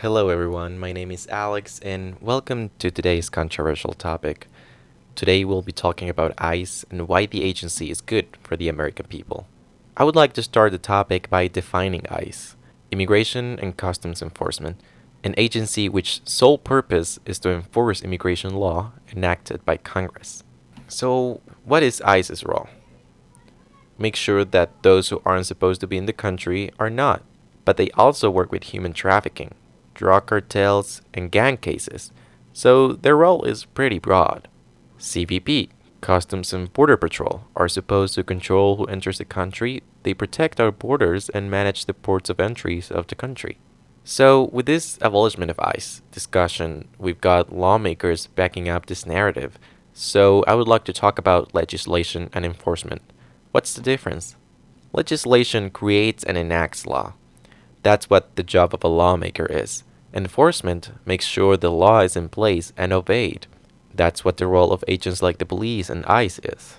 Hello, everyone. My name is Alex, and welcome to today's controversial topic. Today, we'll be talking about ICE and why the agency is good for the American people. I would like to start the topic by defining ICE Immigration and Customs Enforcement, an agency which sole purpose is to enforce immigration law enacted by Congress. So, what is ICE's role? Make sure that those who aren't supposed to be in the country are not, but they also work with human trafficking drug cartels, and gang cases, so their role is pretty broad. CBP, Customs and Border Patrol, are supposed to control who enters the country, they protect our borders, and manage the ports of entries of the country. So, with this abolishment of ICE discussion, we've got lawmakers backing up this narrative. So, I would like to talk about legislation and enforcement. What's the difference? Legislation creates and enacts law. That's what the job of a lawmaker is. Enforcement makes sure the law is in place and obeyed. That's what the role of agents like the police and ICE is.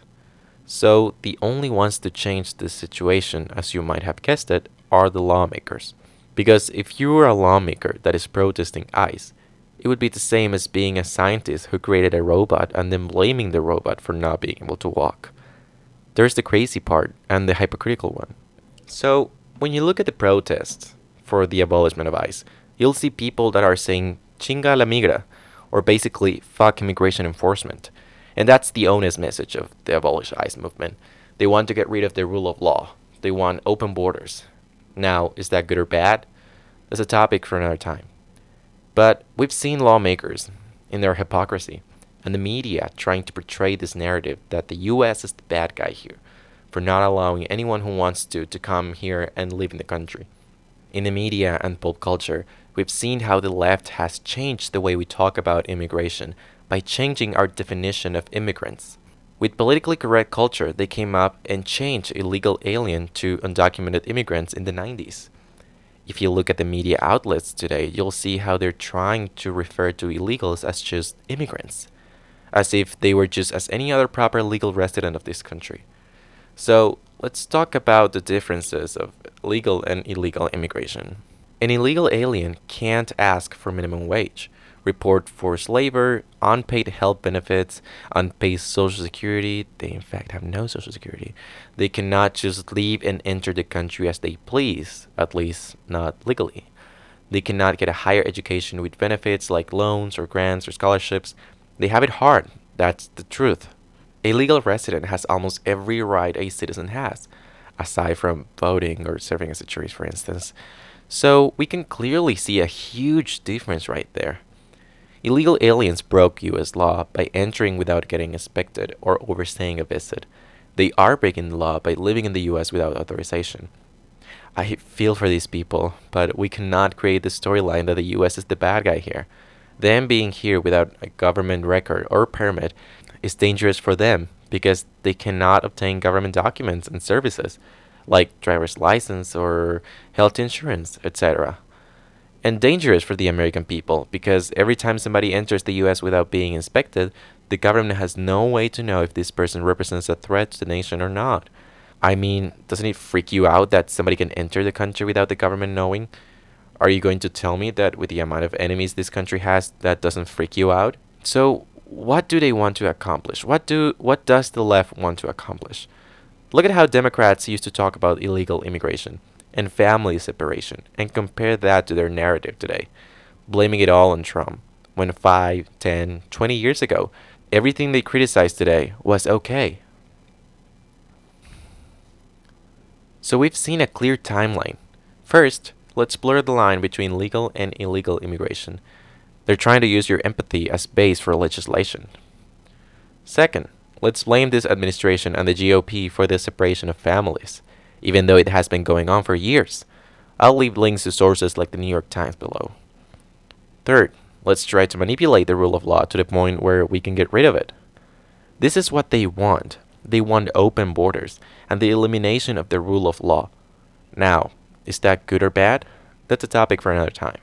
So, the only ones to change this situation, as you might have guessed it, are the lawmakers. Because if you were a lawmaker that is protesting ICE, it would be the same as being a scientist who created a robot and then blaming the robot for not being able to walk. There's the crazy part and the hypocritical one. So, when you look at the protests, for the abolishment of ICE, you'll see people that are saying chinga la migra, or basically fuck immigration enforcement. And that's the honest message of the abolish ICE movement. They want to get rid of the rule of law. They want open borders. Now, is that good or bad? That's a topic for another time. But we've seen lawmakers in their hypocrisy and the media trying to portray this narrative that the US is the bad guy here for not allowing anyone who wants to to come here and live in the country in the media and pop culture, we've seen how the left has changed the way we talk about immigration by changing our definition of immigrants. With politically correct culture, they came up and changed illegal alien to undocumented immigrants in the 90s. If you look at the media outlets today, you'll see how they're trying to refer to illegals as just immigrants, as if they were just as any other proper legal resident of this country. So, let's talk about the differences of legal and illegal immigration. An illegal alien can't ask for minimum wage, report forced labor, unpaid health benefits, unpaid social security. They, in fact, have no social security. They cannot just leave and enter the country as they please, at least not legally. They cannot get a higher education with benefits like loans or grants or scholarships. They have it hard. That's the truth. A legal resident has almost every right a citizen has, aside from voting or serving as a jury, for instance. So we can clearly see a huge difference right there. Illegal aliens broke US law by entering without getting inspected or overstaying a visit. They are breaking the law by living in the US without authorization. I feel for these people, but we cannot create the storyline that the US is the bad guy here. Them being here without a government record or permit is dangerous for them because they cannot obtain government documents and services like driver's license or health insurance, etc. And dangerous for the American people because every time somebody enters the US without being inspected, the government has no way to know if this person represents a threat to the nation or not. I mean, doesn't it freak you out that somebody can enter the country without the government knowing? Are you going to tell me that with the amount of enemies this country has, that doesn't freak you out? So, what do they want to accomplish? What do what does the left want to accomplish? Look at how Democrats used to talk about illegal immigration and family separation and compare that to their narrative today, blaming it all on Trump. When 5, 10, 20 years ago, everything they criticized today was okay. So we've seen a clear timeline. First, let's blur the line between legal and illegal immigration they're trying to use your empathy as base for legislation. Second, let's blame this administration and the GOP for the separation of families, even though it has been going on for years. I'll leave links to sources like the New York Times below. Third, let's try to manipulate the rule of law to the point where we can get rid of it. This is what they want. They want open borders and the elimination of the rule of law. Now, is that good or bad? That's a topic for another time.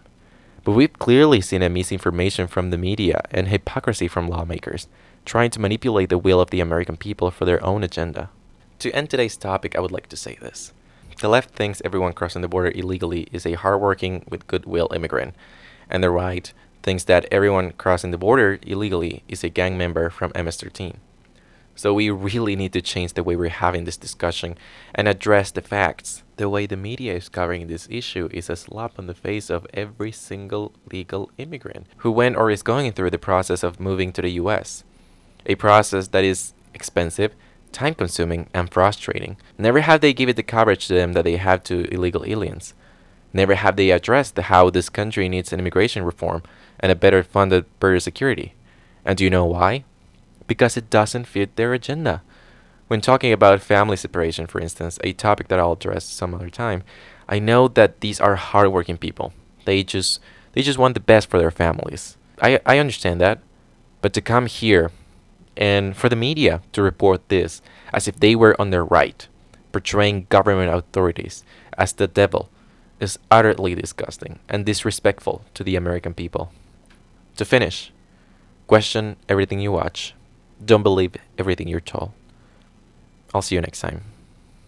But we've clearly seen a misinformation from the media and hypocrisy from lawmakers, trying to manipulate the will of the American people for their own agenda. To end today's topic, I would like to say this. The left thinks everyone crossing the border illegally is a hardworking, with goodwill immigrant, and the right thinks that everyone crossing the border illegally is a gang member from MS-13. So we really need to change the way we're having this discussion and address the facts. The way the media is covering this issue is a slap on the face of every single legal immigrant who went or is going through the process of moving to the US. A process that is expensive, time consuming, and frustrating. Never have they given the coverage to them that they have to illegal aliens. Never have they addressed how this country needs an immigration reform and a better funded border security. And do you know why? Because it doesn't fit their agenda. When talking about family separation, for instance, a topic that I'll address some other time, I know that these are hardworking people. They just they just want the best for their families. I I understand that. But to come here and for the media to report this as if they were on their right, portraying government authorities as the devil, is utterly disgusting and disrespectful to the American people. To finish, question everything you watch. Don't believe everything you're told. I'll see you next time.